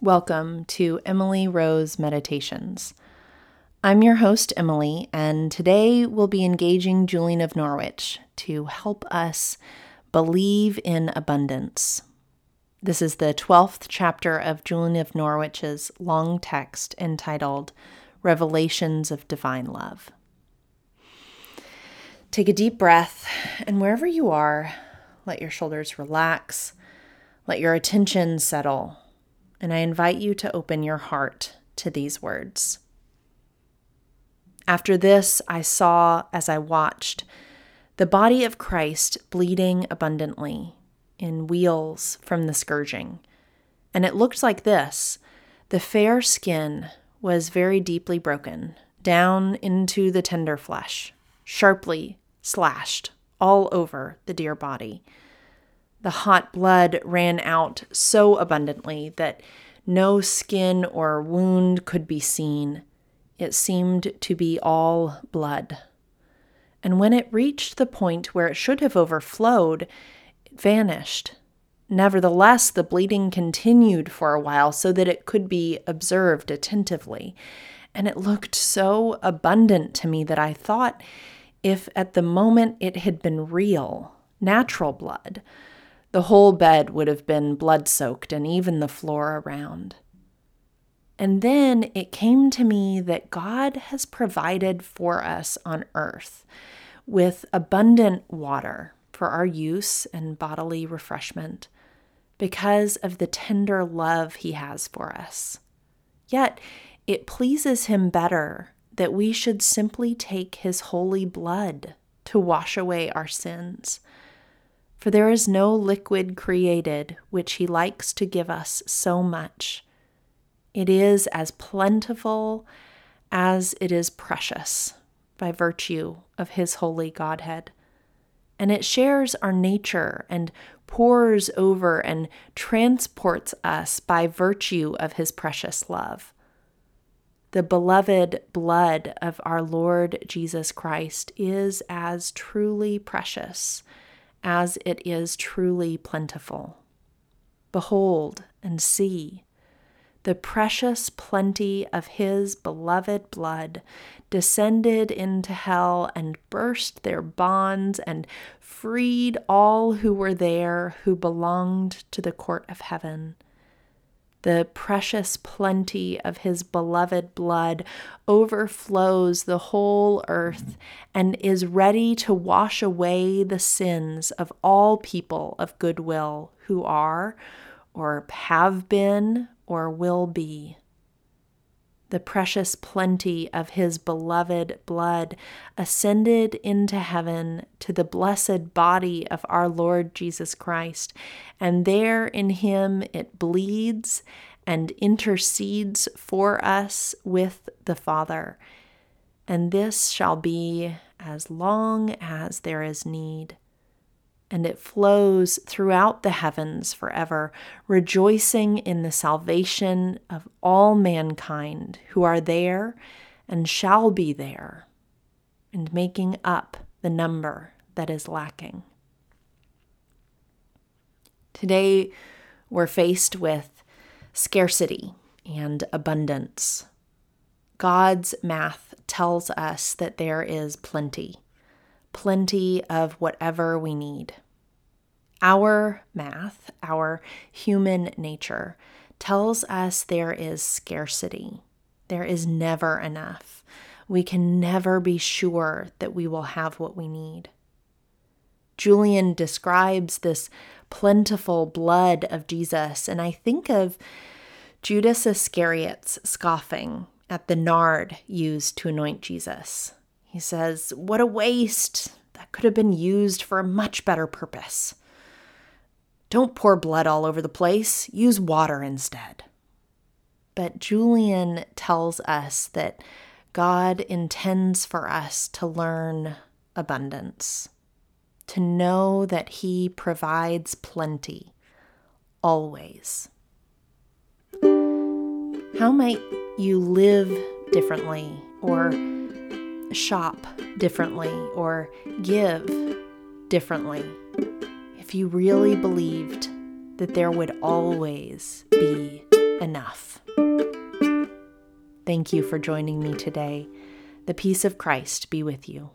Welcome to Emily Rose Meditations. I'm your host, Emily, and today we'll be engaging Julian of Norwich to help us believe in abundance. This is the 12th chapter of Julian of Norwich's long text entitled Revelations of Divine Love. Take a deep breath, and wherever you are, let your shoulders relax, let your attention settle and I invite you to open your heart to these words. After this, I saw as I watched the body of Christ bleeding abundantly in weals from the scourging. And it looked like this the fair skin was very deeply broken down into the tender flesh, sharply slashed all over the dear body. The hot blood ran out so abundantly that no skin or wound could be seen. It seemed to be all blood. And when it reached the point where it should have overflowed, it vanished. Nevertheless, the bleeding continued for a while so that it could be observed attentively. And it looked so abundant to me that I thought if at the moment it had been real, natural blood, the whole bed would have been blood soaked, and even the floor around. And then it came to me that God has provided for us on earth with abundant water for our use and bodily refreshment because of the tender love He has for us. Yet it pleases Him better that we should simply take His holy blood to wash away our sins for there is no liquid created which he likes to give us so much. It is as plentiful as it is precious by virtue of his holy Godhead. And it shares our nature and pours over and transports us by virtue of his precious love. The beloved blood of our Lord Jesus Christ is as truly precious as it is truly plentiful. Behold and see the precious plenty of his beloved blood descended into hell and burst their bonds and freed all who were there who belonged to the court of heaven the precious plenty of his beloved blood overflows the whole earth and is ready to wash away the sins of all people of goodwill who are, or have been, or will be the precious plenty of his beloved blood ascended into heaven to the blessed body of our Lord Jesus Christ, and there in him it bleeds and intercedes for us with the Father. And this shall be as long as there is need and it flows throughout the heavens forever, rejoicing in the salvation of all mankind who are there and shall be there, and making up the number that is lacking. Today, we're faced with scarcity and abundance. God's math tells us that there is plenty plenty of whatever we need. Our math, our human nature, tells us there is scarcity. There is never enough. We can never be sure that we will have what we need. Julian describes this plentiful blood of Jesus, and I think of Judas Iscariot's scoffing at the nard used to anoint Jesus. He says, What a waste! That could have been used for a much better purpose. Don't pour blood all over the place, use water instead. But Julian tells us that God intends for us to learn abundance, to know that He provides plenty, always. How might you live differently or shop differently or give differently if you really believed that there would always be enough. Thank you for joining me today. The peace of Christ be with you.